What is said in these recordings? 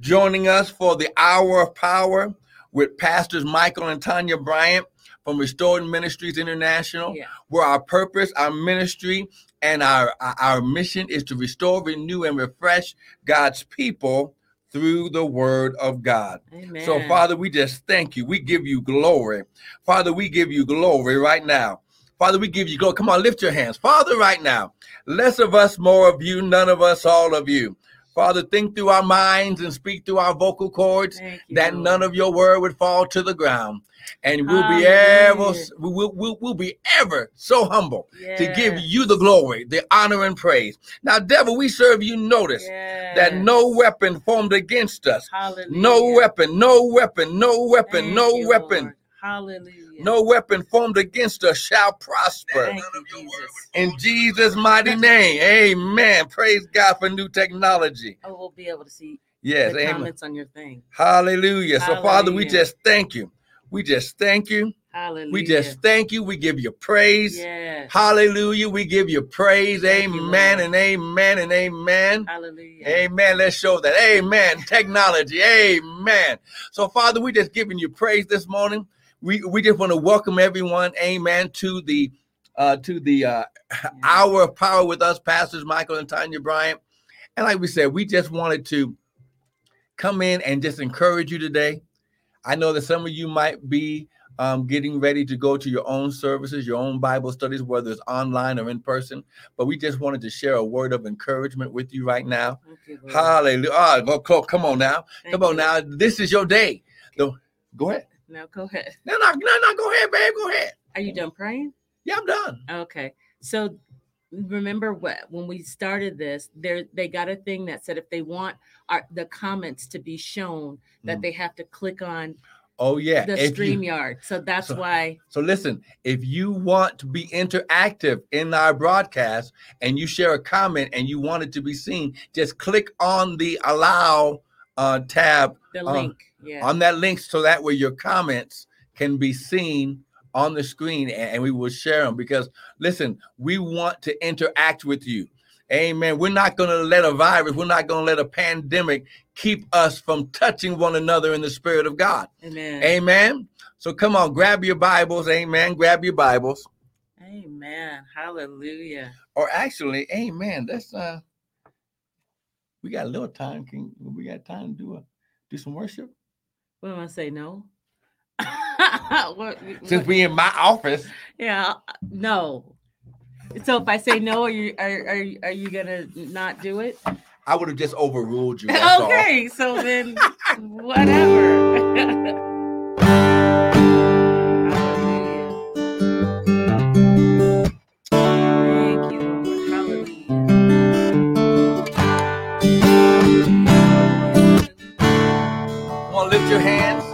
joining us for the hour of power with pastors Michael and Tanya Bryant from Restored Ministries International, Yeah. where our purpose, our ministry, and our, our mission is to restore, renew, and refresh God's people through the word of God. Amen. So, Father, we just thank you. We give you glory. Father, we give you glory right now. Father, we give you glory. Come on, lift your hands. Father, right now, less of us, more of you, none of us, all of you. Father, think through our minds and speak through our vocal cords that none of your word would fall to the ground. And we'll be ever, we'll, we'll, we'll be ever so humble to give you the glory, the honor, and praise. Now, devil, we serve you notice that no weapon formed against us Hallelujah. no weapon, no weapon, no weapon, Thank no you, weapon, Lord. Hallelujah. No weapon formed against us shall prosper. Thank you, Jesus. In Jesus' mighty name, amen. Praise God for new technology. Oh, we'll be able to see Yes, the amen. comments on your thing. Hallelujah. So, Father, we just thank you. We just thank you. Hallelujah. We just thank you. We give you praise. Yes. Hallelujah. We give you praise. Thank amen Lord. and amen and amen. Hallelujah. Amen. Let's show that. Amen. Technology. Amen. So, Father, we just giving you praise this morning. We we just want to welcome everyone. Amen. To the uh to the uh hour of power with us, pastors Michael and Tanya Bryant. And like we said, we just wanted to come in and just encourage you today. I know that some of you might be um, getting ready to go to your own services, your own Bible studies, whether it's online or in person. But we just wanted to share a word of encouragement with you right now. You, Hallelujah. Ah, go- come on now. Thank Come on you. now. This is your day. The- go ahead. Now go ahead. No, no, no, no. Go ahead, babe. Go ahead. Are you done praying? Yeah, I'm done. Okay. So remember what when we started this, there they got a thing that said if they want our the comments to be shown, that Mm. they have to click on Oh, yeah. the If you- StreamYard. So that's So- why So listen, if you want to be interactive in our broadcast and you share a comment and you want it to be seen, just click on the allow uh, tab the link. Yeah. on that link so that way your comments can be seen on the screen and, and we will share them because listen, we want to interact with you. Amen. We're not going to let a virus, we're not going to let a pandemic keep us from touching one another in the spirit of God. Amen. Amen. So come on, grab your Bibles. Amen. Grab your Bibles. Amen. Hallelujah. Or actually, amen. That's uh we got a little time. Can we got time to do a do some worship? What am I say? No. what, Since what- we in my office. yeah, uh, no. So if I say no, are you are are, are you gonna not do it? I would have just overruled you. That's all. okay, so then whatever. Thank you, Hallelujah. Lift your hands.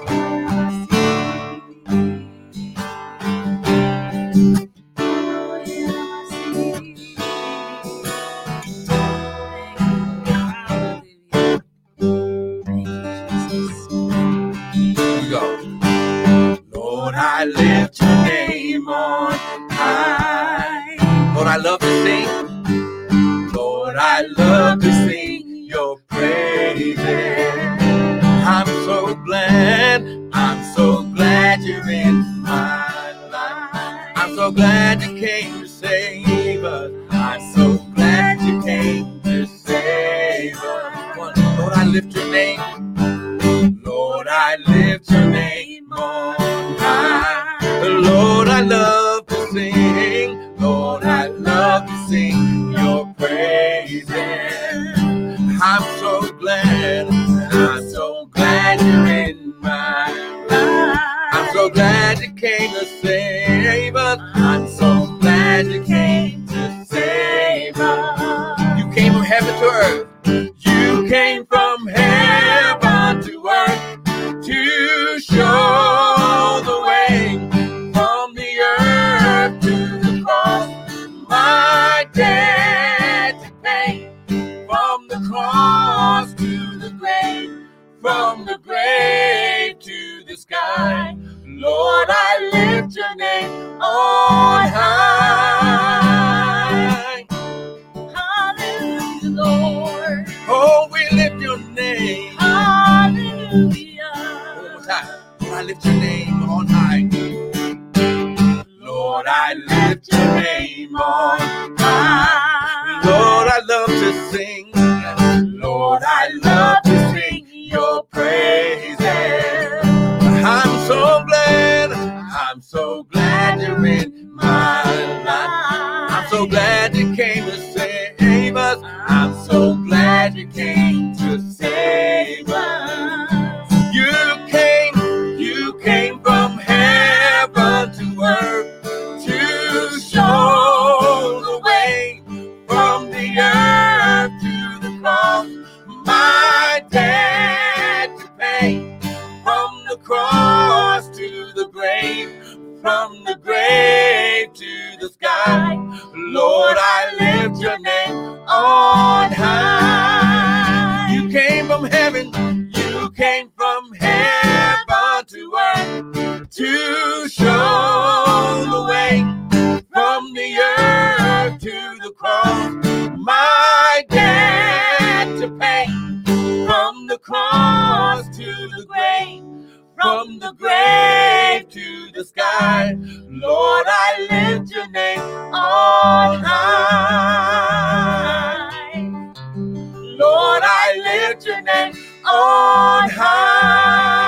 I lift your name on high.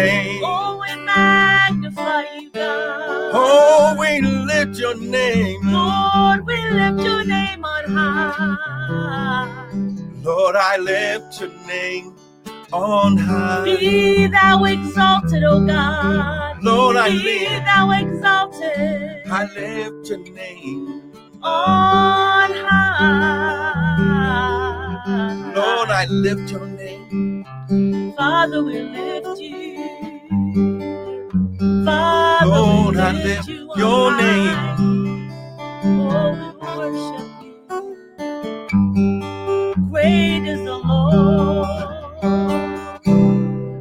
Name. Oh, we magnify you, God. Oh, we lift your name. Lord, we lift your name on high. Lord, I lift your name on high. Be thou exalted, O God. Lord, I lift. Be thou exalted I lift your name. on high. Lord, I lift your name. Father, we lift you. Father, Lord, we I lift lift you on your high. name. Oh, we worship you. Great is the Lord.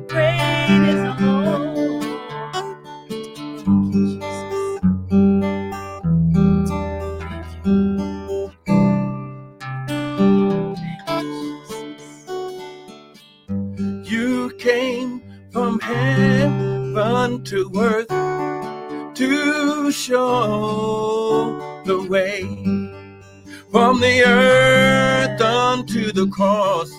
Great is the Lord. Thank you, Jesus. Thank you. Thank you, Jesus. You came from heaven to earth to show the way from the earth unto the cross.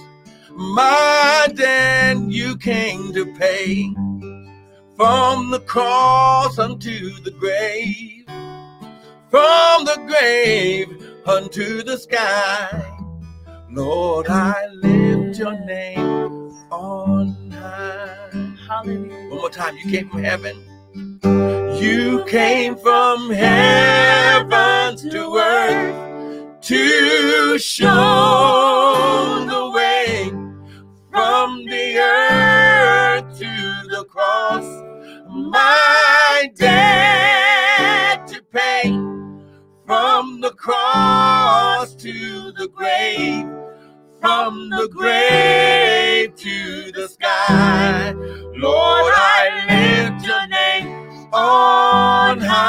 My debt you came to pay from the cross unto the grave, from the grave unto the sky. Lord, I lift your name on. Hallelujah. One more time. You came from heaven. You came from heaven to earth to show the way from the earth to the cross. My debt to pay from the cross to the grave, from the grave to the sky. Lord, I lift your name on high.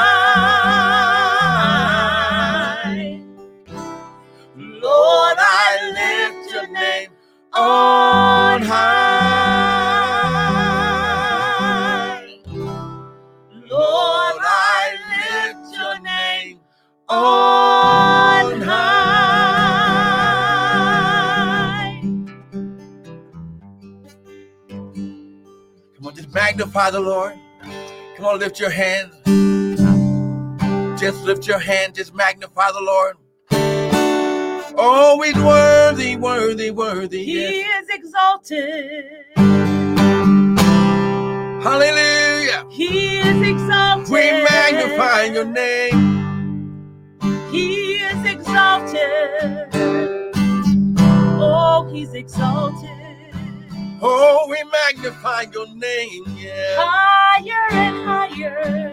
Lord, I lift your name on magnify the Lord. Come on, lift your hands. Just lift your hand, just magnify the Lord. Oh, he's worthy, worthy, worthy. He Yes. is exalted. Hallelujah. He is exalted. We magnify your name. He is exalted. Oh, he's exalted. Oh, we magnify your name, yeah. Higher and higher.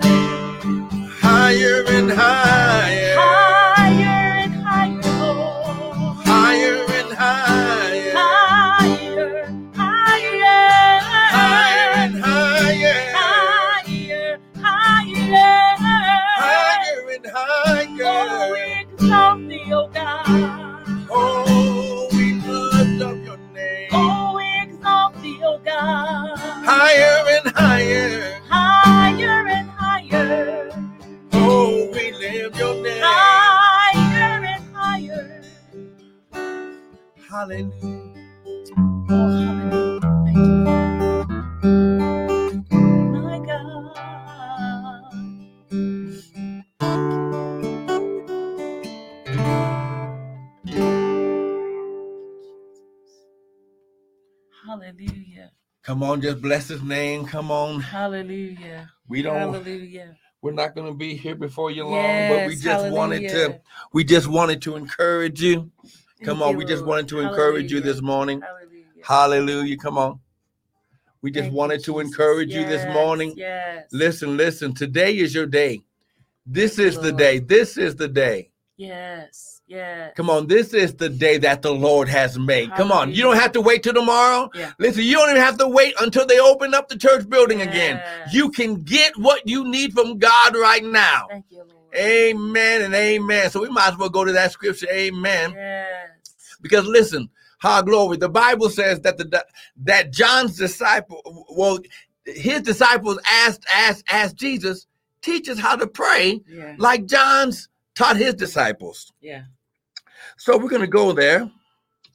Higher and higher. Higher and higher. Lord. Higher and higher. Higher, higher, Higher and higher. higher, higher. Higher and Oh, we exalt thee, O God. Higher and higher. Higher and higher. Oh, we lift your name. Higher and higher. Hallelujah. Oh, hallelujah. Come on, just bless his name. Come on. Hallelujah. We don't Hallelujah. we're not gonna be here before you long, but we Yes, just wanted to we just wanted to encourage you. Come Thank on, you, we just wanted to encourage you this morning. Hallelujah. Hallelujah. Come on. We just Thank you, wanted to Jesus. encourage you this morning. Yes. Listen, listen. Today is your day. This Thank you, is the Lord. day. This is the day. Yes. Yes. Come on, this is the day that the Lord has made. Come on, you don't have to wait till tomorrow. Yeah. Listen, you don't even have to wait until they open up the church building again. You can get what you need from God right now. Thank you, Lord. Amen and amen. So we might as well go to that scripture. Amen. Yes. Because listen, how glory. The Bible says that the that John's disciple, well, his disciples asked asked asked Jesus, teach us how to pray Yeah. like John's taught his disciples. Yeah. So we're gonna go there.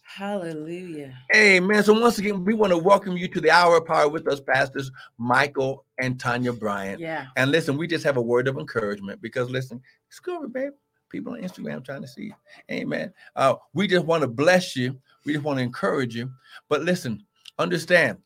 Hallelujah. Amen. So once again, we want to welcome you to the hour of power with us, pastors Michael and Tanya Bryant. Yeah. And listen, we just have a word of encouragement because listen, it's good, babe. People on Instagram trying to see you. Amen. Uh, we just want to bless you. We just want to encourage you. But listen, understand.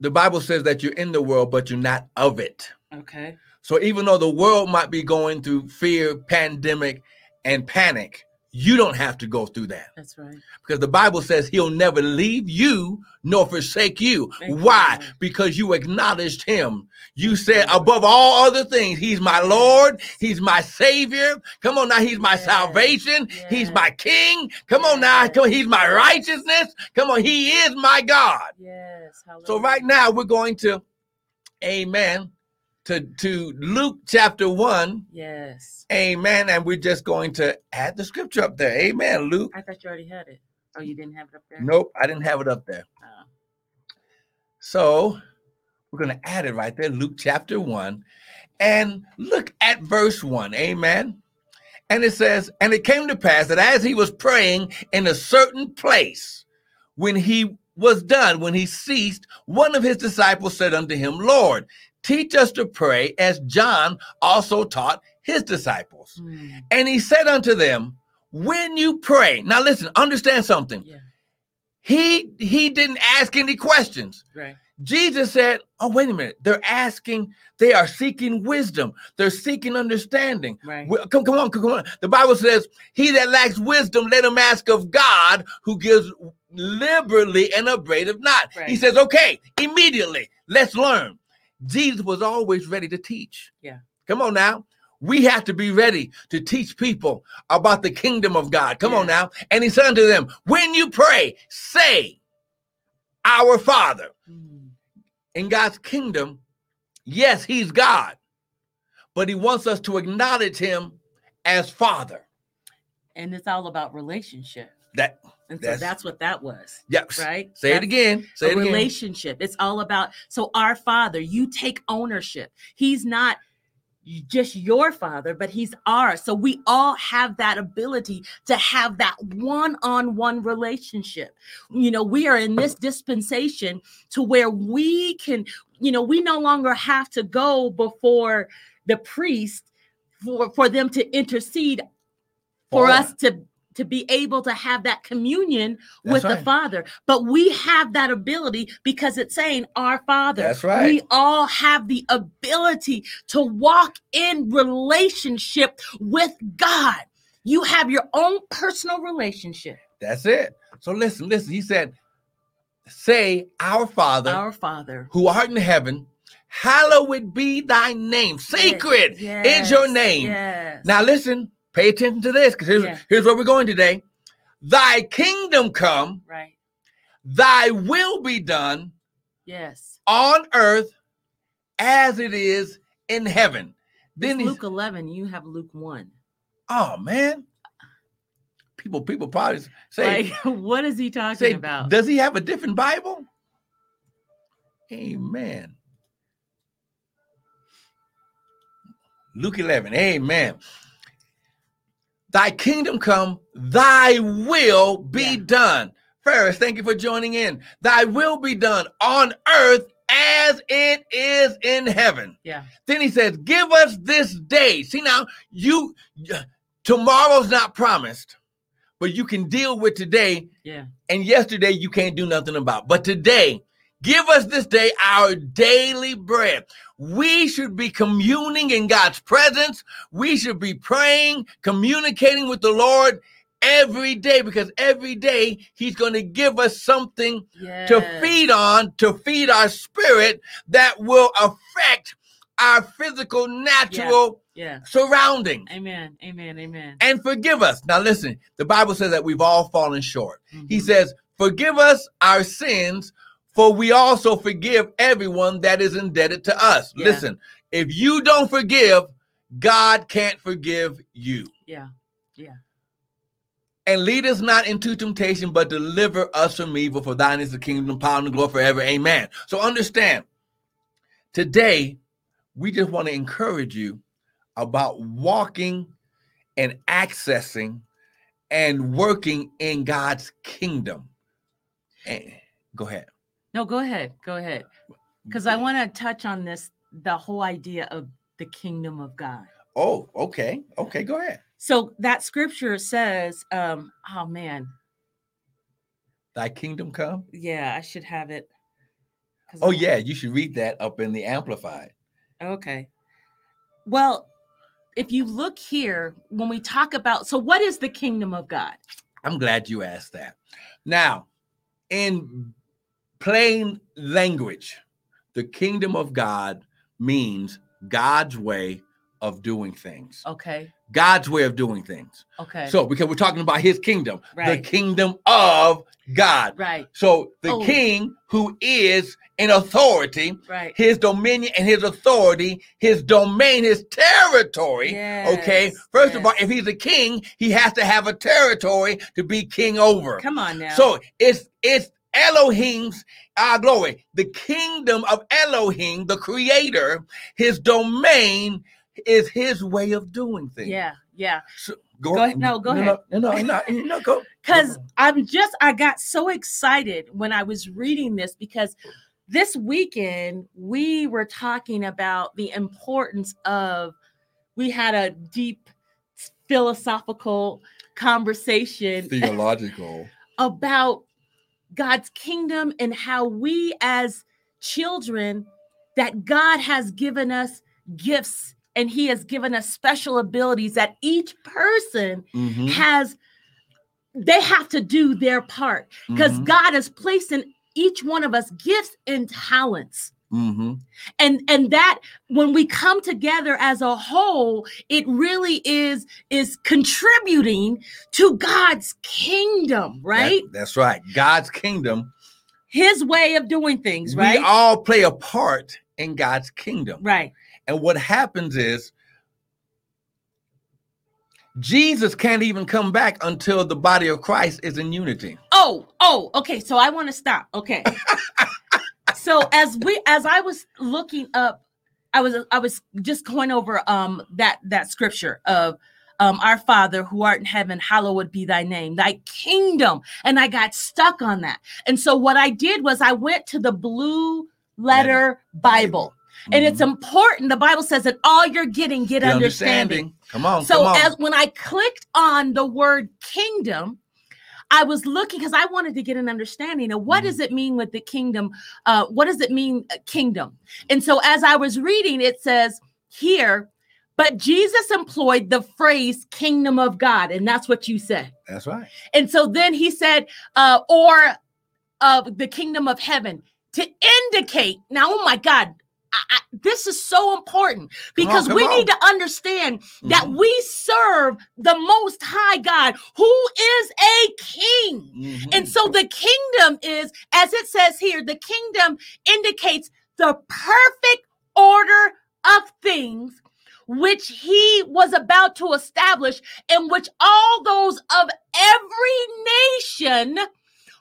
The Bible says that you're in the world, but you're not of it. Okay. So even though the world might be going through fear, pandemic, and panic, you don't have to go through that That's right. because the Bible says he'll never leave you nor forsake you. Thank Why? Because you acknowledged him. You said, above all other things, he's my Lord, he's my Savior. Come on now, he's my Yes, salvation, he's my King. Come on now, come on, he's my righteousness. Come on, he is my God. Yes. Hallelujah. So right now we're going to, amen, to, to Luke chapter 1, Yes. amen, and we're just going to add the scripture up there. Amen, Luke. I thought you already had it. Oh, you didn't have it up there? Nope, I didn't have it up there. Oh. So we're going to add it right there, Luke chapter 1. And look at verse 1. Amen. And it says, And it came to pass that as he was praying in a certain place, when he was done, when he ceased, one of his disciples said unto him, Lord, teach us to pray as John also taught his disciples. Hmm. And he said unto them, When you pray, now listen, understand something. Yeah. He he didn't ask any questions. Right. Jesus said, Oh, wait a minute. They're asking, they are seeking wisdom, they're seeking understanding. Right. Come, come on, come on. The Bible says, He that lacks wisdom, let him ask of God, who gives liberally and upbraideth not. He says, Okay, immediately, let's learn. Jesus was always ready to teach. Yeah. Come on now. We have to be ready to teach people about the kingdom of God. Come on now. And he said unto them, When you pray, say, Our Father Hmm. in God's kingdom, yes, he's God, but he wants us to acknowledge him as Father. And it's all about relationship. That And so That's- that's, what that was. yes. Right. Say it again. Say it again. relationship. It's all about so our father, you take ownership. He's not just your father, but he's ours. So we all have that ability to have that one-on-one relationship. You know, we are in this dispensation to where we can, you know, we no longer have to go before the priest for for them to intercede for Oh. us to to be able to have that communion That's with the. Father. But we have that ability because it's saying our Father. That's right. We all have the ability to walk in relationship with God. You have your own personal relationship. That's it. So listen, listen. He said, Say, Our Father Our Father. who art in heaven, hallowed be thy name. Sacred is your name. Yes. Now listen, pay attention to this because here's, Yeah. here's where we're going today. Thy kingdom come, right. thy will be done Yes. on earth as it is in heaven. Then Luke 11, you have Luke 1. oh man. People, people probably say, Like, what is he talking say, about? does he have a different Bible? Amen. Luke 11, amen. Thy kingdom come, thy will be Yeah. done. Ferris, thank you for joining in. Thy will be done on earth as it is in heaven. yeah. Then he says, Give us this day. See now, you tomorrow's not promised, but you can deal with today Yeah. and yesterday you can't do nothing about. But today, give us this day our daily bread. We should be communing in God's presence. We should be praying, communicating with the Lord every day because every day He's going to give us something Yeah. to feed on, to feed our spirit that will affect our physical, natural Yeah. surroundings. Amen. Amen. Amen. And forgive us. Now, listen, the Bible says that we've all fallen short. He Mhm. says, Forgive us our sins, for we also forgive everyone that is indebted to us. Yeah. Listen, if you don't forgive, God can't forgive you. Yeah. Yeah. And lead us not into temptation, but deliver us from evil. For thine is the kingdom, power, and glory forever. Amen. So understand, today, we just want to encourage you about walking and accessing and working in God's kingdom. And go ahead. No, go ahead. Go ahead. Because I want to touch on this the whole idea of the kingdom of God. Oh, okay. Okay, go ahead. So that scripture says, um, oh man, Thy kingdom come. yeah, I should have it. Oh, I- yeah, you should read that up in the Amplified. Okay. Well, if you look here, when we talk about, so what is the kingdom of God? I'm glad you asked that. Now, in plain language, the kingdom of God means God's way of doing things. Okay. God's way of doing things. Okay. So, because we're talking about his kingdom, the kingdom of God. right. So, the Oh. king who is in authority, Right. his dominion and his authority, his domain, his territory. Okay. Yes, First of all, if he's a king, he has to have a territory to be king over. Come on now. So it's it's Elohim's uh, glory, the kingdom of Elohim, the creator, his domain is his way of doing things. yeah, yeah. So, Go ahead. No, go no, No, no, no, no, no, go. Because I'm just, I got so excited when I was reading this because this weekend we were talking about the importance of, we had a deep philosophical conversation theological. about God's kingdom and how we as children that God has given us gifts and he has given us special abilities that each person Mhm, has they have to do their part because mhm, God has placed in each one of us gifts and talents mhm. and and that when we come together as a whole it really is is contributing to God's kingdom That- right that's right. God's kingdom. his way of doing things right? We all play a part in God's kingdom. right And what happens is Jesus can't even come back until the body of Christ is in unity. oh oh okay so i want to stop okay so as we as i was looking up i was i was just going over um that that scripture of um our father who art in heaven hallowed be thy name thy kingdom and i got stuck on that and so what i did was i went to the blue letter bible and it's Mhm. important the bible says that all you're getting get The understanding Come on. so come on. as when I clicked on the word kingdom, I was looking because I wanted to get an understanding of what Mhm. does it mean with the kingdom? Uh, what does it mean uh, kingdom? And so as I was reading, it says here, But Jesus employed the phrase kingdom of God, and that's what you said. That's right. And so then he said, uh, or of the kingdom of heaven to indicate. Now, oh my God, I, this is so important because come we on. need to understand that Mhm. we serve the most high God who is a king. Mhm. And so the kingdom is, as it says here, the kingdom indicates the perfect order of things which he was about to establish, in which all those of every nation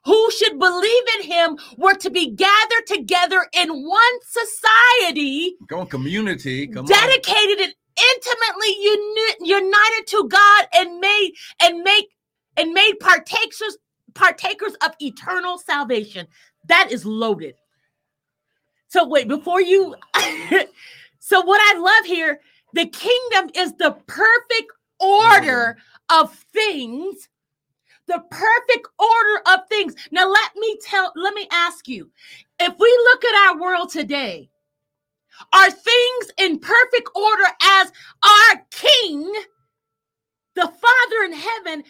who should believe in him were to be gathered together in one society, come on, community. Come on. dedicated and intimately uni- united to God and made and make and made partakers partakers of eternal salvation. That is loaded. So wait, before you so what I love here, the kingdom is the perfect order mm. of things. The perfect order of things. Now let me tell let me ask you. If we look at our world today, are things in perfect order as our king, the Father in heaven,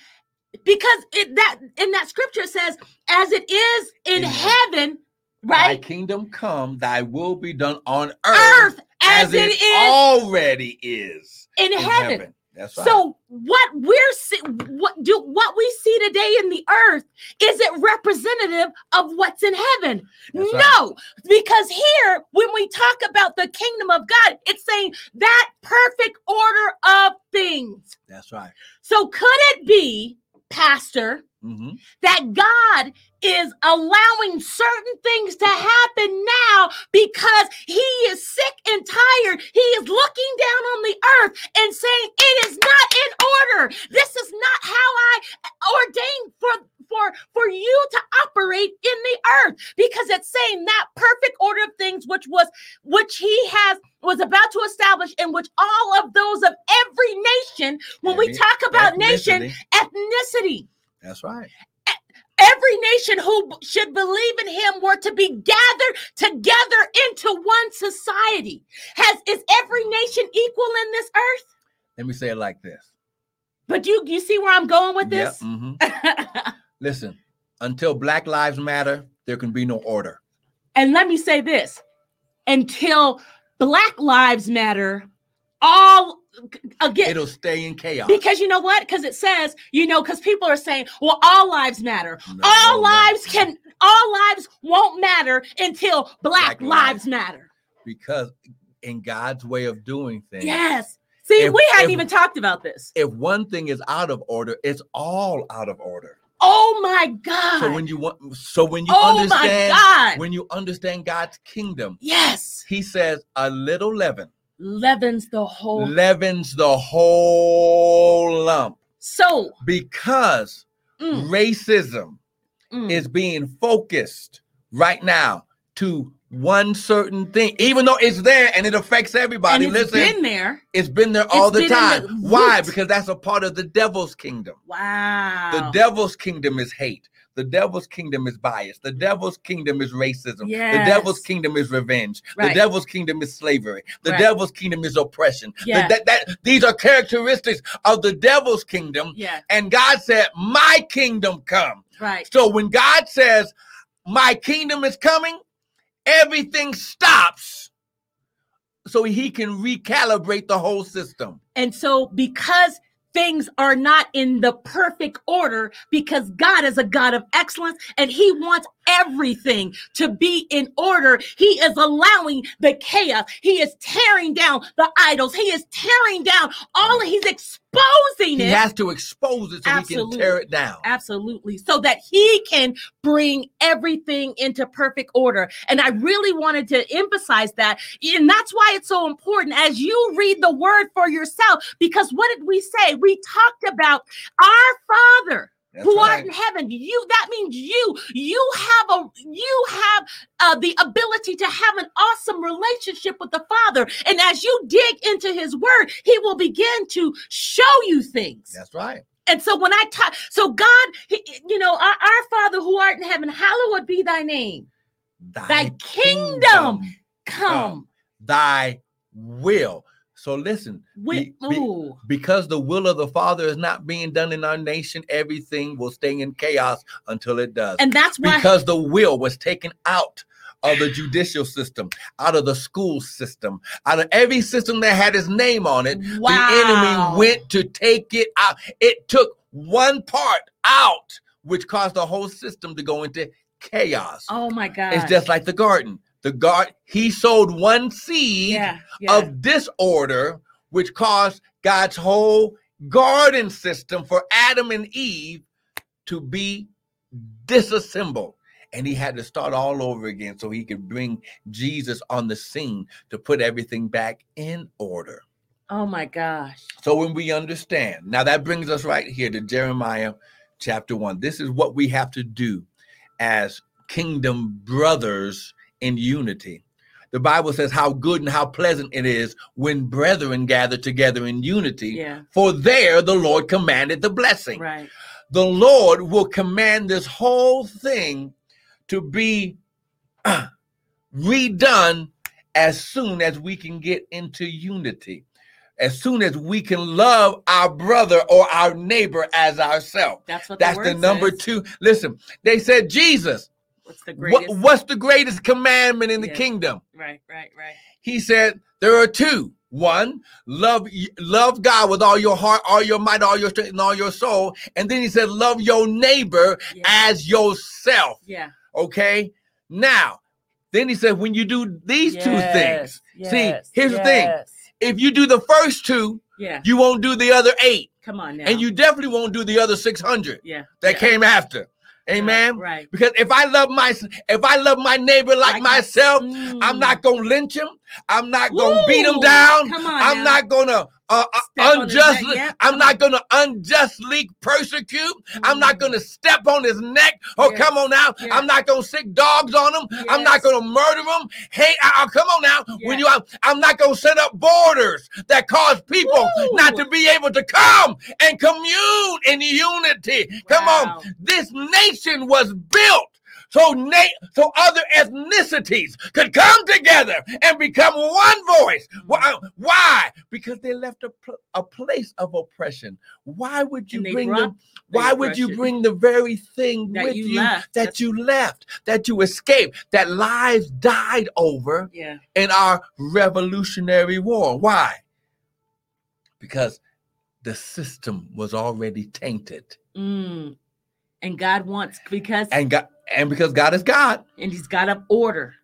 because it that in that scripture says, as it is in In heaven, Thy right? kingdom come, thy will be done on earth, Earth as, it is already is in, in heaven. That's right. So what we're see, what do what we see today in the earth is it representative of what's in heaven? That's right. no, because here when we talk about the kingdom of God, it's saying that perfect order of things. That's right. So could it be, Pastor, Mhm. that God is allowing certain things to happen now because he is sick and tired. He is looking down on the earth and saying, It is not in order. This is not how I ordained for. For, for you to operate in the earth because it's saying that perfect order of things which was which he has was about to establish in which all of those of every nation when we talk about nation ethnicity. That's right. every nation who should believe in him were to be gathered together into one society has is every nation equal in this earth Let me say it like this. but you you see where i'm going with this mhm. Listen, until Black Lives Matter, there can be no order. and let me say this until black lives matter all again It'll stay in chaos. because you know what because it says you know because people are saying well all lives matter No, all no. lives can all lives won't matter until black, Black lives lives. matter because in God's way of doing things, Yes. See, If- we hadn't if- even talked about this. if one thing is out of order, it's all out of order. Oh my God. So when you want, so when you oh understand, God. when you understand God's kingdom, yes. He says a little leaven Leavens the whole. leavens the whole lump so, because mm, racism mm. is being focused right now to one certain thing, even though it's there and it affects everybody. and it's Listen, been there. it's been there all the time. the Why? Because that's a part of the devil's kingdom. Wow. The devil's kingdom is hate. The devil's kingdom is bias. The devil's kingdom is racism. The devil's kingdom is revenge. Right. The devil's kingdom is slavery. The Right. devil's kingdom is oppression. The- that, that, these are characteristics of the devil's kingdom. yeah. And God said, My kingdom come. Right. So when God says, My kingdom is coming, everything stops so he can recalibrate the whole system. And so, because things are not in the perfect order, because God is a God of excellence and He wants everything to be in order, He is allowing the chaos. He is tearing down the idols. He is tearing down all, He's exposing He it. has to expose it so he can tear it down. Absolutely. So that he can bring everything into perfect order. And I really wanted to emphasize that. And that's why it's so important as you read the word for yourself. Because what did we say? We talked about our Father. That's who right. in heaven you that means you you have a you have uh, the ability to have an awesome relationship with the father and as you dig into his word he will begin to show you things That's right. and so when I talk, so God, he- you know, our, our Father who art in heaven, hallowed be thy name. Thy kingdom come. thy will. So listen, be- be- because the will of the Father is not being done in our nation, everything will stay in chaos until it does. and that's why because the will was taken out of the judicial system, out of the school system, out of every system that had his name on it. wow. The enemy went to take it out. It took one part out, which caused the whole system to go into chaos. Oh my God. It's just like the garden. The God he sowed one seed yeah, yeah. of disorder, which caused God's whole garden system for Adam and Eve to be disassembled. And he had to start all over again so he could bring Jesus on the scene to put everything back in order. oh my gosh. So when we understand, now that brings us right here to Jeremiah chapter one. This is what we have to do as kingdom brothers in unity. The Bible says how good and how pleasant it is when brethren gather together in unity. Yeah. For there the Lord commanded the blessing. Right. The Lord will command this whole thing to be uh, redone as soon as we can get into unity. As soon as we can love our brother or our neighbor as ourselves. That's what That's the, the number says. two. Listen, they said, Jesus, What's the what, greatest? what's the greatest commandment in the Yeah. kingdom? Right, right, right. He said, there are two. One, love love God with all your heart, all your might, all your strength, and all your soul. And then he said, love your neighbor Yeah. as yourself. Yeah. Okay. Now, then he said, when you do these two things, Yes, See, yes, here's the thing. if you do the first two, Yeah. you won't do the other eight, Come on now. and you definitely won't do the other 600 yeah. that yeah, came after. Amen. Right. Because if I love my if I love my neighbor like, Like myself, Mm. I'm not gonna lynch him. I'm not gonna beat him down. I'm now. not gonna uh, uh, Step on his neck. unjustly. Yep, I'm not gonna unjustly persecute. I'm not Mm. gonna step on his neck. Oh, Yes. come on now. Yes. I'm not gonna sick dogs on him. I'm not gonna murder him. Hey, uh, uh, come on now. When you, I'm, I'm not gonna set up borders that cause people Woo! not to be able to come and commune in unity. Come on. This nation was built so na- so other ethnicities could come together and become one voice. Why? Because they left a, pl- a place of oppression. Why would you bring the Why would you bring the very thing that with you you, that That's- you left, that you escaped, that lives died over Yeah. in our Revolutionary War? Why? Because the system was already tainted, Mm. And God wants because and God, and because God is God, and He's got up order.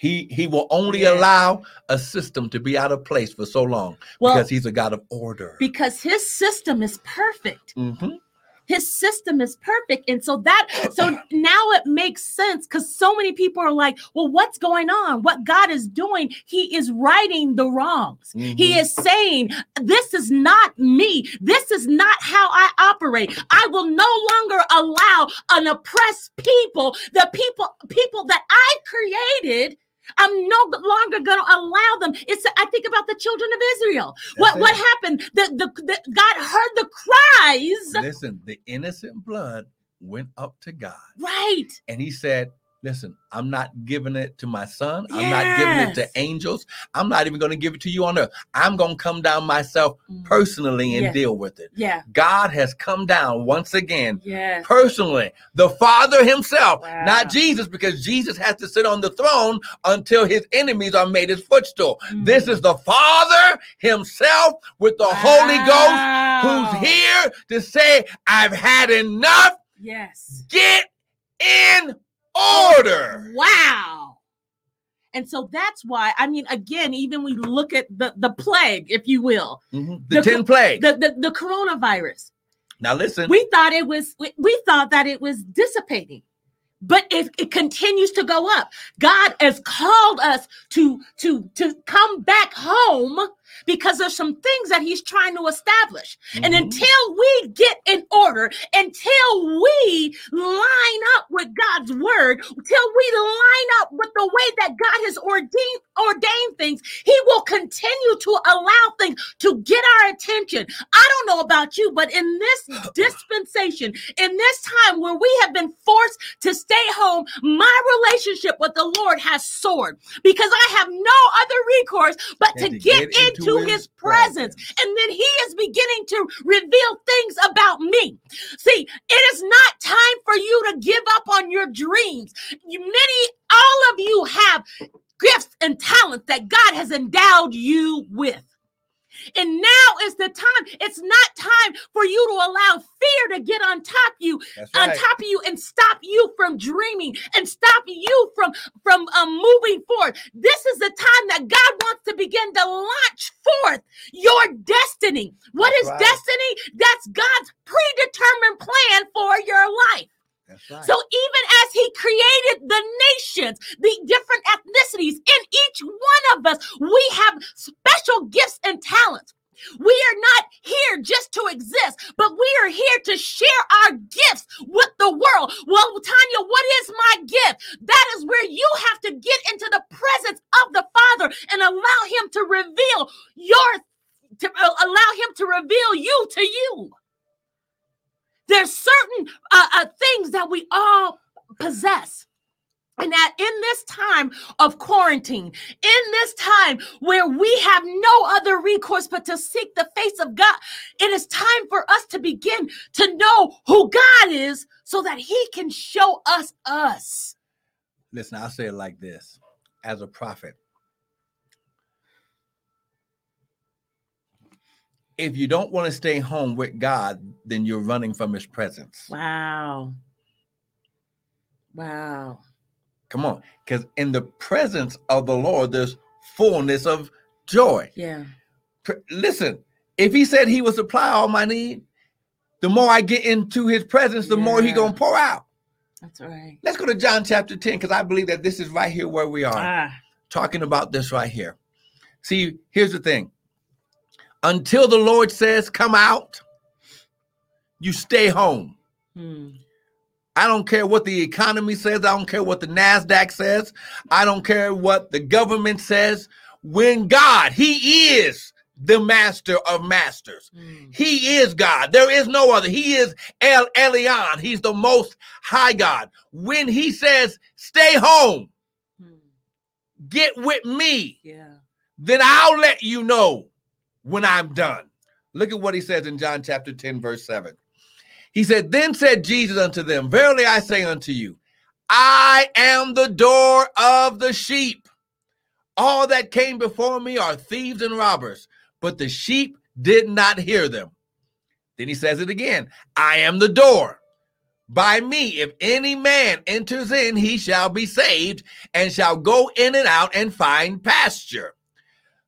He He will only Yeah. allow a system to be out of place for so long Well, because He's a God of order. because His system is perfect. Mhm. His system is perfect. And so that so now it makes sense because so many people are like well what's going on? What god is doing he is righting the wrongs. He Mhm. is saying this is not me. This is not how i operate. I will no longer allow an oppressed people the people people that i created I'm no longer going to allow them. It's I think about the children of Israel. what That's what it. happened? The, the, the God heard the cries. Listen, the innocent blood went up to God. Right. And he said, Listen, I'm not giving it to my son. I'm not giving it to angels. I'm not even going to give it to you on earth. I'm going to come down myself Mm. personally and Yeah. deal with it. Yeah. God has come down once again Yes. personally. The Father Himself, Wow. not Jesus, because Jesus has to sit on the throne until His enemies are made His footstool. This Mm. is the Father Himself with the Holy Ghost who's here to say, I've had enough. Yes. Get in Wow. And so that's why, I mean, again, even we look at the, the plague, if you will, Mhm. The, The- 10 plague, the, the, the coronavirus. now listen. We thought it was, we, we thought that it was dissipating. But if it continues to go up, God has called us to to to come back home because there's some things that He's trying to establish. And Mhm. until we get in order, until we line up with God's word, till we line up with the way that God has ordained ordained things, He will continue to allow things to get our attention. I don't know about you, but in this dispensation, in this time where we have been forced to stay home, my relationship with the Lord has soared because I have no other recourse but to to get, get into his presence. And then he is beginning to reveal things about me. See, it is not time for you to give up on your dreams. You- Many, all of you have gifts and talents that God has endowed you with. And now is the time. It's not time for you to allow fear to get on top of you That's on top of you and stop you from dreaming and stop you from from um, moving forward. This is the time that god wants to begin to launch forth your destiny. What That's is right. destiny? That's god's predetermined plan for your life right. so even as he created the nations, the different ethnicities, in each one of us, we have special gifts and talents. We are not here just to exist, but we are here to share our gifts with the world. Well, Tanya, what is my gift? That is where you have to get into the presence of the Father and allow Him to reveal your, to uh, allow Him to reveal you to you. There's certain uh, uh, things that we all possess. And that in this time of quarantine, in this time where we have no other recourse but to seek the face of God, it is time for us to begin to know who God is so that He can show us us. Listen, I'll say it like this as a prophet. If you don't want to stay home with God, then you're running from his presence. Wow. Wow. Come on. Because in the presence of the Lord, there's fullness of joy. Yeah. Listen, if he said he would supply all my need, the more I get into his presence, the more he gonna pour out. That's right. Let's go to John chapter 10, because I believe that this is right here where we are. Ah. talking about this right here. See, here's the thing. Until the Lord says, come out, you stay home. Hmm. I don't care what the economy says. I don't care what the NASDAQ says. I don't care what the government says. When God, He is the master of masters. Hmm. He is God. There is no other. He is El Elyon. He's the most high God. When He says, stay home, Hmm. get with me, Yeah. then I'll let you know when I'm done. Look at what he says in John chapter 10, verse 7. He said, Then said Jesus unto them, Verily I say unto you, I am the door of the sheep. All that came before me are thieves and robbers, but the sheep did not hear them. Then he says it again I am the door. By me, if any man enters in, he shall be saved and shall go in and out and find pasture.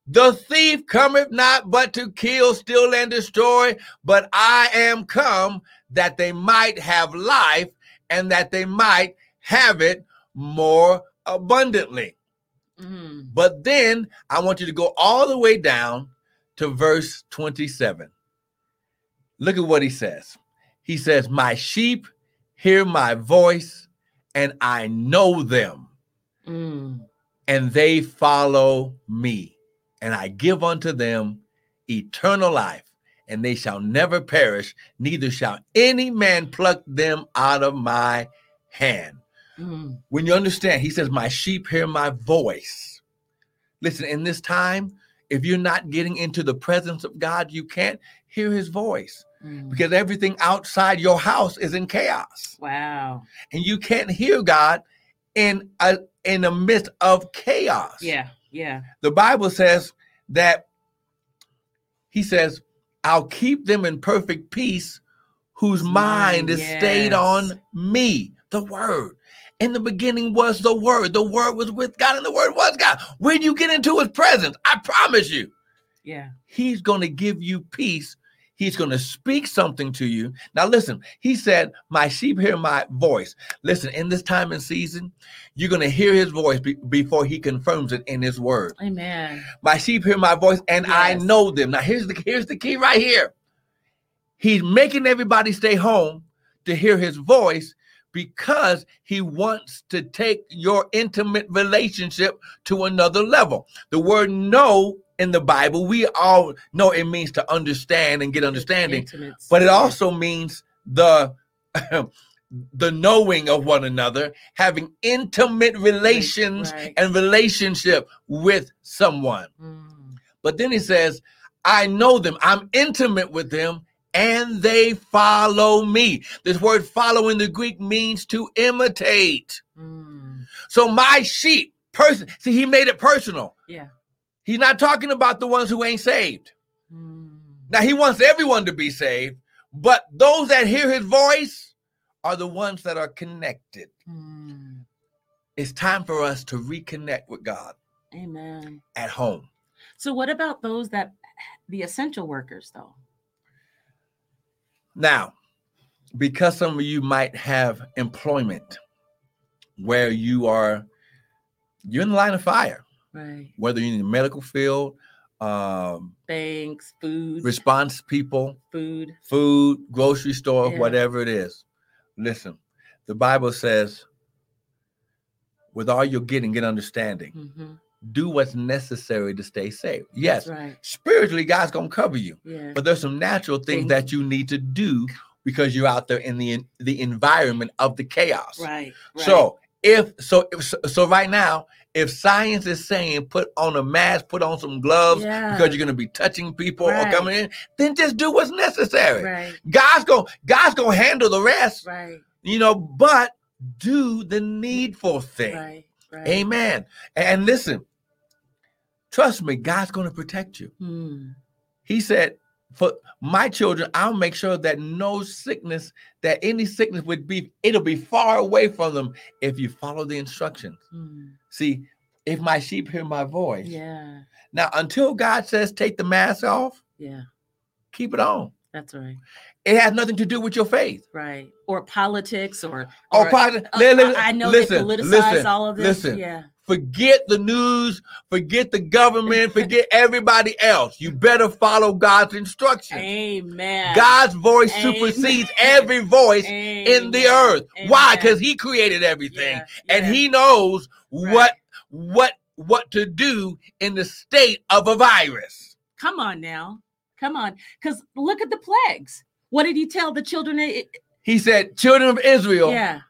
The thief cometh not but to kill, steal, and destroy, but I am come that they might have life and that they might have it more abundantly. Hmm. But then I want you to go all the way down to verse 27. Look at what he says. He says, My sheep hear my voice, and I know them, Hmm. and they follow me. And I give unto them eternal life, and they shall never perish, neither shall any man pluck them out of my hand Hmm. when you understand, he says, My sheep hear my voice. Listen, in this time, if you're not getting into the presence of God, you can't hear his voice Hmm. because everything outside your house is in chaos. Wow. And you can't hear God in a in the midst of chaos. Yeah. Yeah. The Bible says that he says, I'll keep them in perfect peace whose mind is stayed on me, the word. In the beginning was the word. The word was with God, and the word was God. When you get into his presence, I promise you, Yeah. he's going to give you peace. He's going to speak something to you. Now, listen, he said, My sheep hear my voice. Listen, in this time and season, you're going to hear his voice be- before he confirms it in his word. Amen. My sheep hear my voice, and I know them. Now, here's the here's the key right here. He's making everybody stay home to hear his voice because he wants to take your intimate relationship to another level. The word know in the Bible, we all know it means to understand and get understanding, but it also means the the knowing of one another, having intimate relations right. and relationship with someone. Hmm. But then he says, I know them, I'm intimate with them, and they follow me. This word follow in the Greek means to imitate. Mm, So my sheep, person, see, he made it personal. yeah. He's not talking about the ones who ain't saved. Mm, Now he wants everyone to be saved, but those that hear his voice are the ones that are connected. mm. It's time for us to reconnect with God Amen. at home. So, what about those that the essential workers, though? Now, because some of you might have employment where you are you're in the line of fire, Right. whether you're in the medical field, um, Banks, food, response people, food. food, grocery store, Yeah. whatever it is. Listen, the Bible says, with all you're getting, get understanding. hmm Do what's necessary to stay safe. Yes, right. spiritually, God's gonna cover you, Yeah. but there's some natural things that you need to do because you're out there in the the environment of the chaos. Right. right. So if so, if, so so right now, if science is saying put on a mask, put on some gloves yeah. because you're gonna be touching people Right. or coming in, then just do what's necessary. right. God's gonna God's gonna handle the rest, Right. you know, but do the needful thing. Right. Right. Amen. And listen, trust me, God's gonna protect you. Hmm. He said, For my children, I'll make sure that no sickness, that any sickness would be, it'll be far away from them if you follow the instructions. Hmm. See, if my sheep hear my voice. Yeah. Now, until God says take the mask off, Yeah. keep it on. That's right. It has nothing to do with your faith. Right. Or politics or. Oh, or- probably, uh, li- li- I know listen, they politicize listen, all of this. listen. Yeah. Forget the news, forget the government, forget everybody else. You better follow God's instructions. Amen. God's voice Amen. supersedes every voice in the Amen. earth. Why? Because He created everything, Yeah, and yeah. He knows Right. what what what to do in the state of a virus. Come on now. Come on. Because look at the plagues. What did he tell the children? He said, "Children of Israel, Yeah.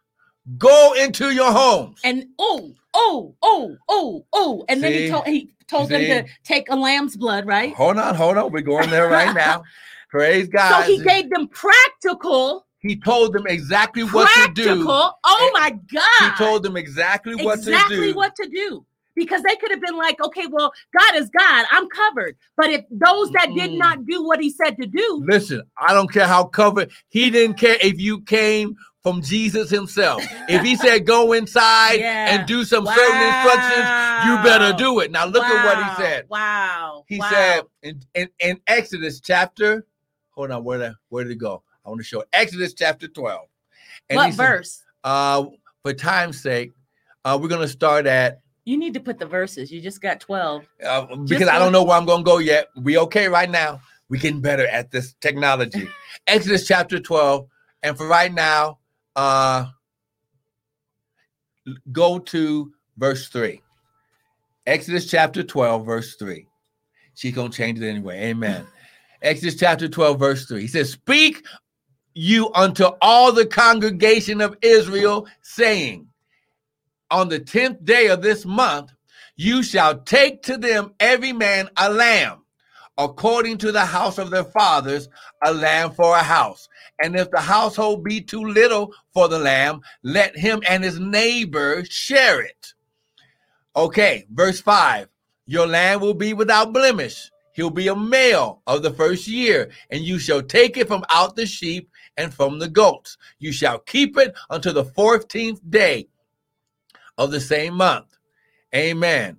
go into your homes." And oh, oh, oh, oh, oh. And then he told he told them to take a lamb's blood, right? Hold on, hold on. We're going there right now. Praise God. So he gave them practical, He told them exactly what to do. practical. Oh eh, my God. He told them exactly what exactly to do. Exactly what to do. Because they could have been like, okay, well, God is God. I'm covered. But if those that did not do what he said to do, Listen, I don't care how covered. He didn't care if you came from Jesus himself. If he said go inside Yeah. and do some certain instructions, you better do it. Now look at what he said. Wow. He wow. said in, in, in Exodus chapter, hold on, where did, where did it go? I want to show it. Exodus chapter 12. And what he said, verse? uh, for time's sake, uh, we're going to start at, You need to put the verses. You just got 12. uh, because I don't know where I'm going to go yet. We okay right now. We're getting better at this technology. Exodus chapter 12. And for right now, uh, go to verse 3. Exodus chapter 12, verse 3. She's going to change it anyway. Amen. Exodus chapter 12, verse 3. He says, Speak you unto all the congregation of Israel, saying, On the tenth day of this month, you shall take to them every man a lamb, according to the house of their fathers, a lamb for a house. And if the household be too little for the lamb, let him and his neighbor share it. Okay, verse 5 Your lamb will be without blemish. He'll be a male of the first year, and you shall take it from out the sheep and from the goats. You shall keep it until the 14th day of the same month. Amen.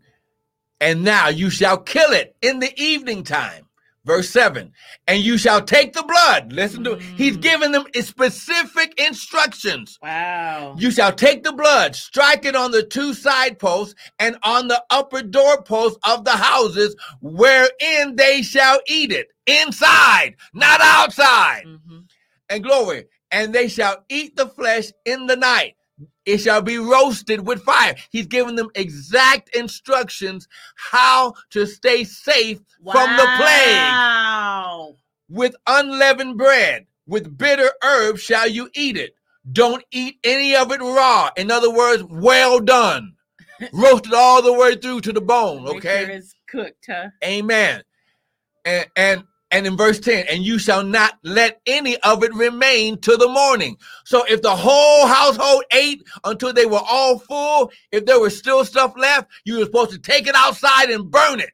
And now you shall kill it in the evening time. Verse 7 And you shall take the blood. Listen to He's Mm. giving them specific instructions. Wow. You shall take the blood, strike it on the two side posts and on the upper doorposts of the houses, wherein they shall eat it. Inside, not outside. Mhm. And glory. And they shall eat the flesh in the night. It shall be roasted with fire. He's giving them exact instructions how to stay safe from the plague with unleavened bread, with bitter herbs shall you eat it. Don't eat any of it raw. In other words, well done. Roasted all the way through to the bone. Okay. sure it's cooked, huh? Amen. and and and in verse 10, and you shall not let any of it remain to the morning. So if the whole household ate until they were all full, if there was still stuff left, you were supposed to take it outside and burn it.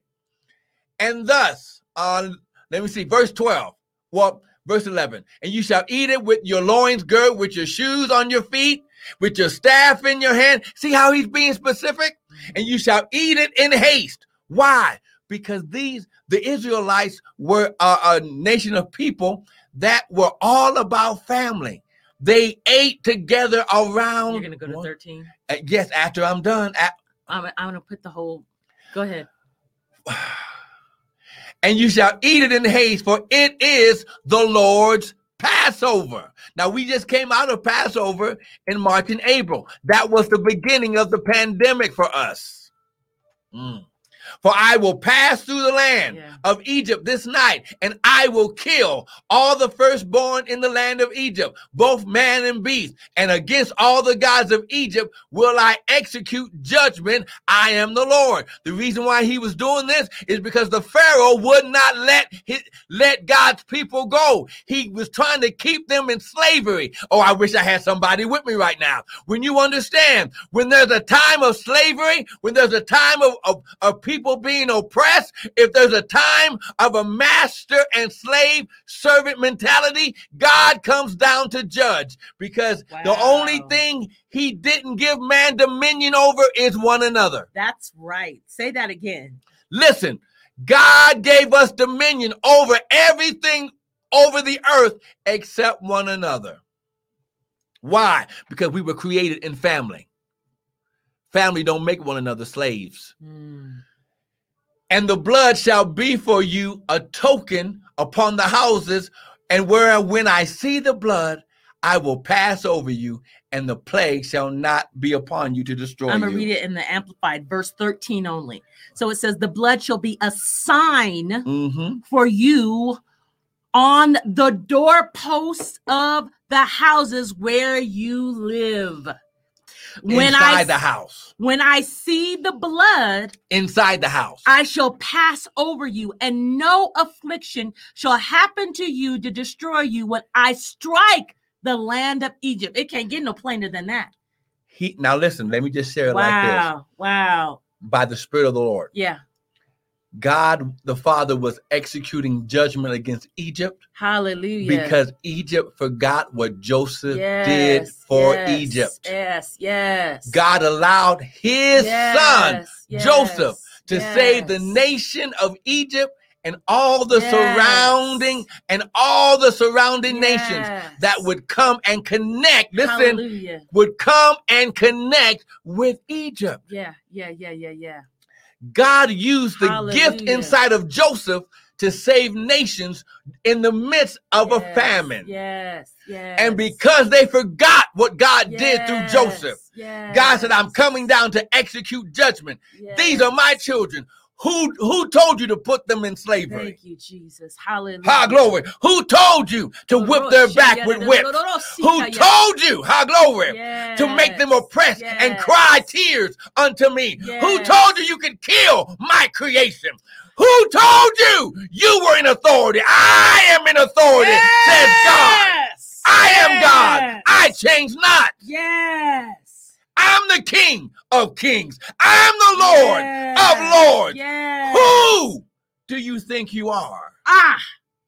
And thus, uh, let me see, verse 12. Well, verse 11. And you shall eat it with your loins girt, with your shoes on your feet, with your staff in your hand. See how he's being specific? And you shall eat it in haste. Why? Because these, the Israelites, were a, a nation of people that were all about family. They ate together around. You're gonna go to one- 13. uh, yes, after I'm done. a- I'm, I'm gonna put the whole. Go ahead. and you shall eat it in haste, for it is the Lord's Passover. Now, we just came out of Passover in March and April. That was the beginning of the pandemic for us. Mm. For I will pass through the land Yeah. of Egypt this night, and I will kill all the firstborn in the land of Egypt, both man and beast. And against all the gods of Egypt will I execute judgment. I am the Lord. The reason why he was doing this is because the Pharaoh would not let his, let God's people go. He was trying to keep them in slavery. Oh, I wish I had somebody with me right now. When you understand, when there's a time of slavery, when there's a time of, of, of people being oppressed, if there's a time of a master and slave servant mentality, God comes down to judge because the only thing he didn't give man dominion over is one another. That's right. Say that again. Listen, God gave us dominion over everything over the earth except one another. Why? Because we were created in family. Family don't make one another slaves. Mm. And the blood shall be for you a token upon the houses, and where when I see the blood, I will pass over you, and the plague shall not be upon you to destroy I'm gonna read it in the amplified verse 13 only. So it says, The blood shall be a sign hmm for you on the doorposts of the houses where you live. When Inside I the house. when I see the blood, Inside the house. I shall pass over you, and no affliction shall happen to you to destroy you when I strike the land of Egypt. It can't get no plainer than that. He now listen, let me just share it like this. Wow. Wow. By the Spirit of the Lord. Yeah. God the Father was executing judgment against Egypt Hallelujah. because Egypt forgot what Joseph did for yes, Egypt. Yes. Yes. God allowed his son Yes, Joseph, yes, to save the nation of Egypt and all the Yes. surrounding and all the surrounding nations that would come and connect. Listen, Hallelujah. would come and connect with Egypt. Yeah. Yeah. Yeah. Yeah. Yeah. God used the gift inside of Joseph to save nations in the midst of a famine. Yes. Yes. And because they forgot what God did through Joseph, Yes. God said, I'm coming down to execute judgment. These are my children. Who who told you to put them in slavery? Thank you, Jesus. Hallelujah. High glory. Who told you to whip their back with whips? Who told you, high glory, to make them oppressed and cry tears unto me? Who told you you could kill my creation? Who told you you were in authority? I am in authority, says God. Yes. I am God. I change not. Yes. I'm the King of kings. I'm the Lord of lords. Yes. Who do you think you are? Ah.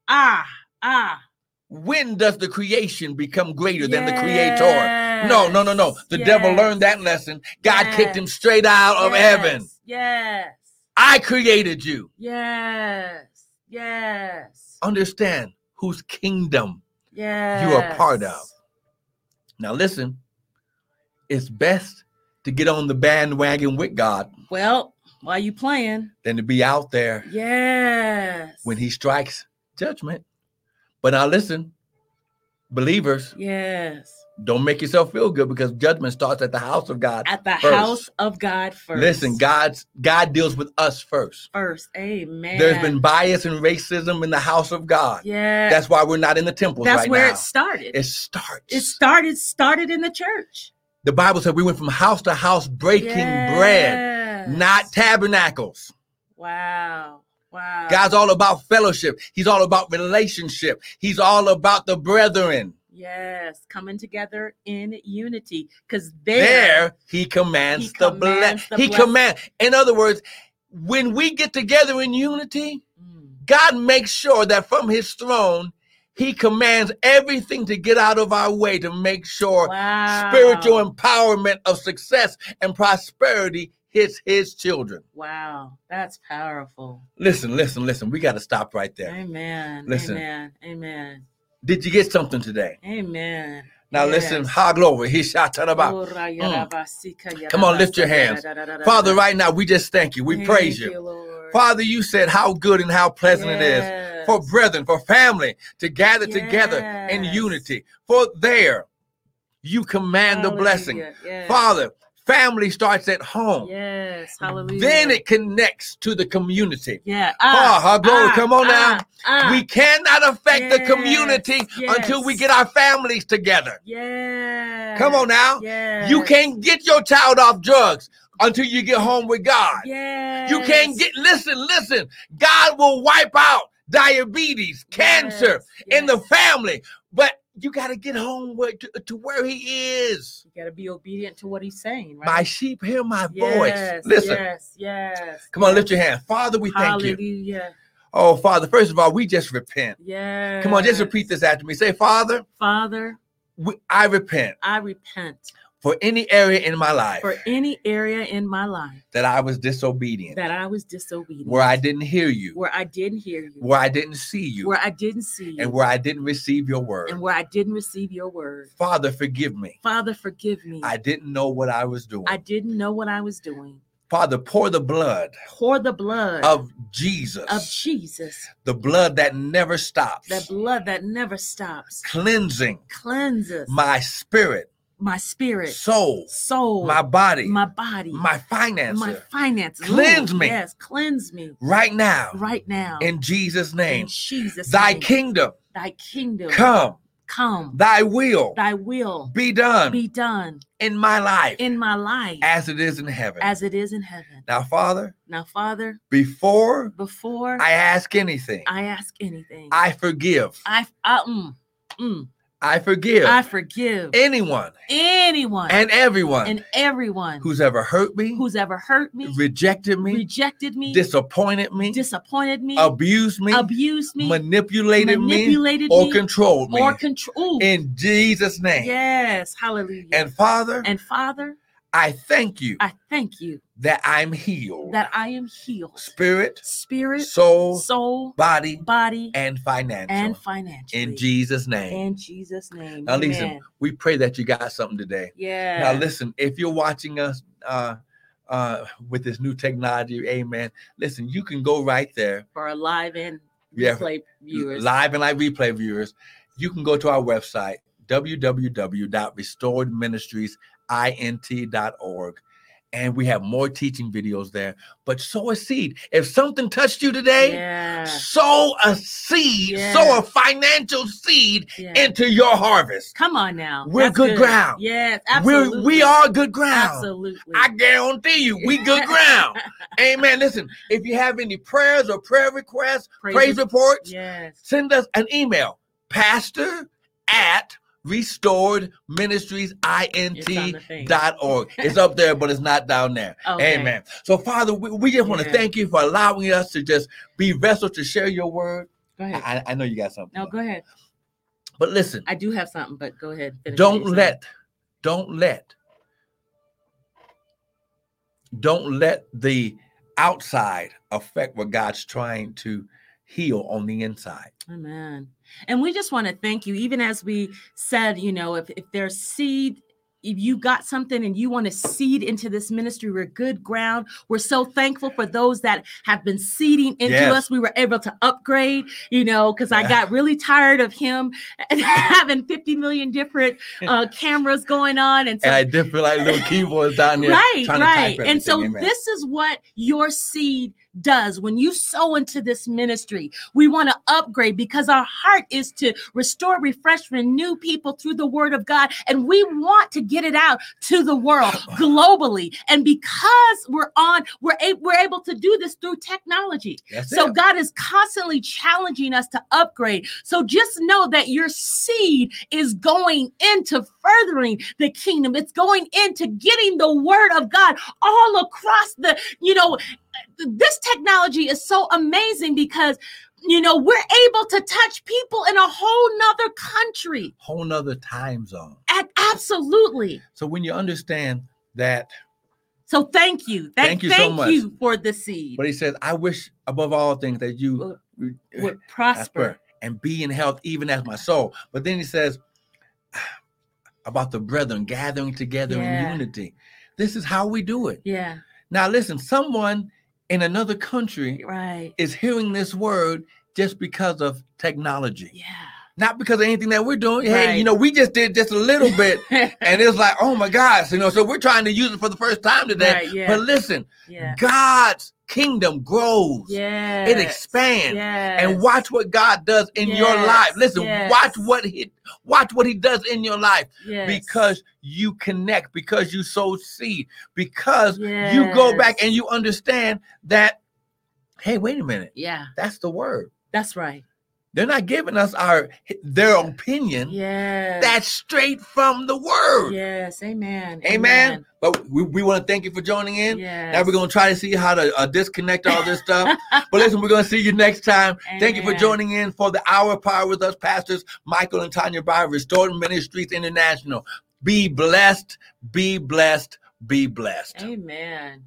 Ah. Ah. When does the creation become greater than the creator? No, no, no, no. The Yes. devil learned that lesson. God kicked him straight out of Yes. heaven. Yes. I created you. Yes. Yes. Understand whose kingdom Yes. you are part of. Now, listen, it's best to get on the bandwagon with God Well, while you playing, than to be out there yes. when he strikes judgment. But now, listen, believers, yes. don't make yourself feel good because judgment starts at the house of God. At the first. house of God first. Listen, God's God deals with us first. first. Amen. There's been bias and racism in the house of God. yeah. That's why we're not in the temples That's right where now. it started. it starts. it started started in the church. The Bible said we went from house to house breaking bread, not tabernacles. Wow. Wow. God's all about fellowship. He's all about relationship. He's all about the brethren. Yes, coming together in unity. Because there, There, he commands He the commands bless. the He blessing. command. In other words, when we get together in unity, Mm, God makes sure that from his throne, he commands everything to get out of our way to make sure wow. spiritual empowerment of success and prosperity hits his children. Wow, that's powerful. Listen, listen, listen. We got to stop right there. Amen. Listen. Amen. Amen. Did you get something today? Amen. Now Yes. listen, ha glory. He shot about. Yarabasika Mm. Come on, lift your hands. Father, right now we just thank you. We Thank praise you. Lord. Father, you said how good and how pleasant it is Yes. for brethren, for family to gather together in unity. For there you command the blessing. Yes. Father, family starts at home. Yes. Hallelujah. Then it connects to the community. Yeah. Ah, how glory. Come on now. ah. We cannot affect the community yes. until we get our families together. Yeah. Come on now. Yeah. You can't get your child off drugs until you get home with God. Yeah. You can't get, listen, listen. God will wipe out diabetes, cancer in the family, but you got to get home where, to, to where He is. You gotta be obedient to what he's saying, right? My sheep hear my yes, voice. Listen. Yes. Yes. Come on, lift your hand. Father, we thank you. Hallelujah. Oh, Father, first of all, we just repent. Yes. Come on, just repeat this after me. Say, Father, Father, we, I repent I repent for any area in my life for any area in my life that I was disobedient, that I was disobedient, where I didn't hear you, where I didn't hear you, where I didn't see you, where I didn't see you, and where I didn't receive your word. and where I didn't receive your word. Father, forgive me. Father, forgive me. I didn't know what I was doing. I didn't know what I was doing. Father, pour the blood Pour the blood of Jesus, of Jesus, the blood that never stops, The blood that never stops, cleansing cleanses my spirit, my spirit, soul, soul, my body, my body, my finances. my finances. Cleanse Ooh, me. Yes, cleanse me right now, right now. in Jesus' name. in. Jesus' Thy name. kingdom thy kingdom come, come, thy will thy will be done be done in my life in my life as it is in heaven. as it is in heaven. now, Father, Now, Father, before before I ask anything, I ask anything, I forgive. I, I, mm, mm, I forgive I forgive anyone anyone and everyone and everyone who's ever hurt me, who's ever hurt me, rejected me, rejected me, disappointed me, disappointed me, abused me, abused me, manipulated, me, manipulated or me, controlled me. or control. in Jesus' name. Yes, hallelujah. And Father, and Father, I thank you I thank you that I'm healed. that I am healed, Spirit, spirit, soul, soul, body, body, and financial. and financially. in Jesus' name. In Jesus' name. Now, listen, Amen. we pray that you got something today. Yeah. Now, listen, if you're watching us uh, uh, with this new technology, amen, listen, you can go right there, For our live and Yeah, replay viewers. live and live replay viewers. You can go to our website, www.restoredministriesint.org. And we have more teaching videos there. But sow a seed. If something touched you today, Yeah. sow a seed, sow a financial seed yeah. into your harvest. Come on now. We're That's good ground. Yes, We're, we are good ground. Absolutely. I guarantee you, we good ground. Amen. Listen, if you have any prayers or prayer requests, Praise praise, reports, yes. send us an email. Pastor at restored ministries It's on the thing. dot org. It's up there, but it's not down there. Okay. Amen. So, Father, we, we just want to Yeah. thank you for allowing us to just be vessels to share your word. Go ahead. I, I know you got something. no, go ahead. But listen, I do have something, but go ahead. don't let, don't let, don't let the outside affect what God's trying to heal on the inside. Amen. And we just want to thank you, even as we said, you know, if, if there's seed, if you got something and you want to seed into this ministry, we're good ground. We're so thankful for those that have been seeding into Yes. us. We were able to upgrade, you know, because I got really tired of him having 50 million different uh, cameras going on. And so And I did feel like little keyboards down there. right right and so. Amen. this is what your seed does when you sow into this ministry. We want to upgrade because our heart is to restore, refresh, renew people through the word of God. And we want to get it out to the world globally. And because we're on, we're, a- we're able to do this through technology. That's So it. God is constantly challenging us to upgrade. So just know that your seed is going into furthering the kingdom. It's going into getting the word of God all across the, you know, this technology is so amazing because you know we're able to touch people in a whole nother country. Whole nother time zone. At absolutely. So when you understand that, So thank you. Thank you so much. you for the seed. but he says, I wish above all things that you Would- would Would prosper. and be in health, even as my soul. But then he says about the brethren gathering together Yeah. in unity. This is how we do it. Yeah, Now, listen, someone in another country right. is hearing this word just because of technology, Yeah. Not because of anything that we're doing. Hey, Right. you know, we just did just a little bit, and it's like, oh my gosh, you know, so we're trying to use it for the first time today. Right, yeah. But listen, yeah. God's kingdom grows, Yeah. it expands. Yes. and watch what God does in your life. Listen, yes. watch what he watch what he does in your life Yes. because you connect, because you sow seed, because you go back and you understand that hey, wait a minute. Yeah, That's the word. that's right. They're not giving us our their opinion. Yes. That's straight from the word. Yes. Amen. Amen. But we, we want to thank you for joining in. Yes. Now we're going to try to see how to uh, disconnect all this stuff. but listen, we're going to see you next time. Thank you for joining in for the Hour Power with us, Pastors Michael and Tanya by Restored Ministries International. Be blessed, be blessed, be blessed. Amen.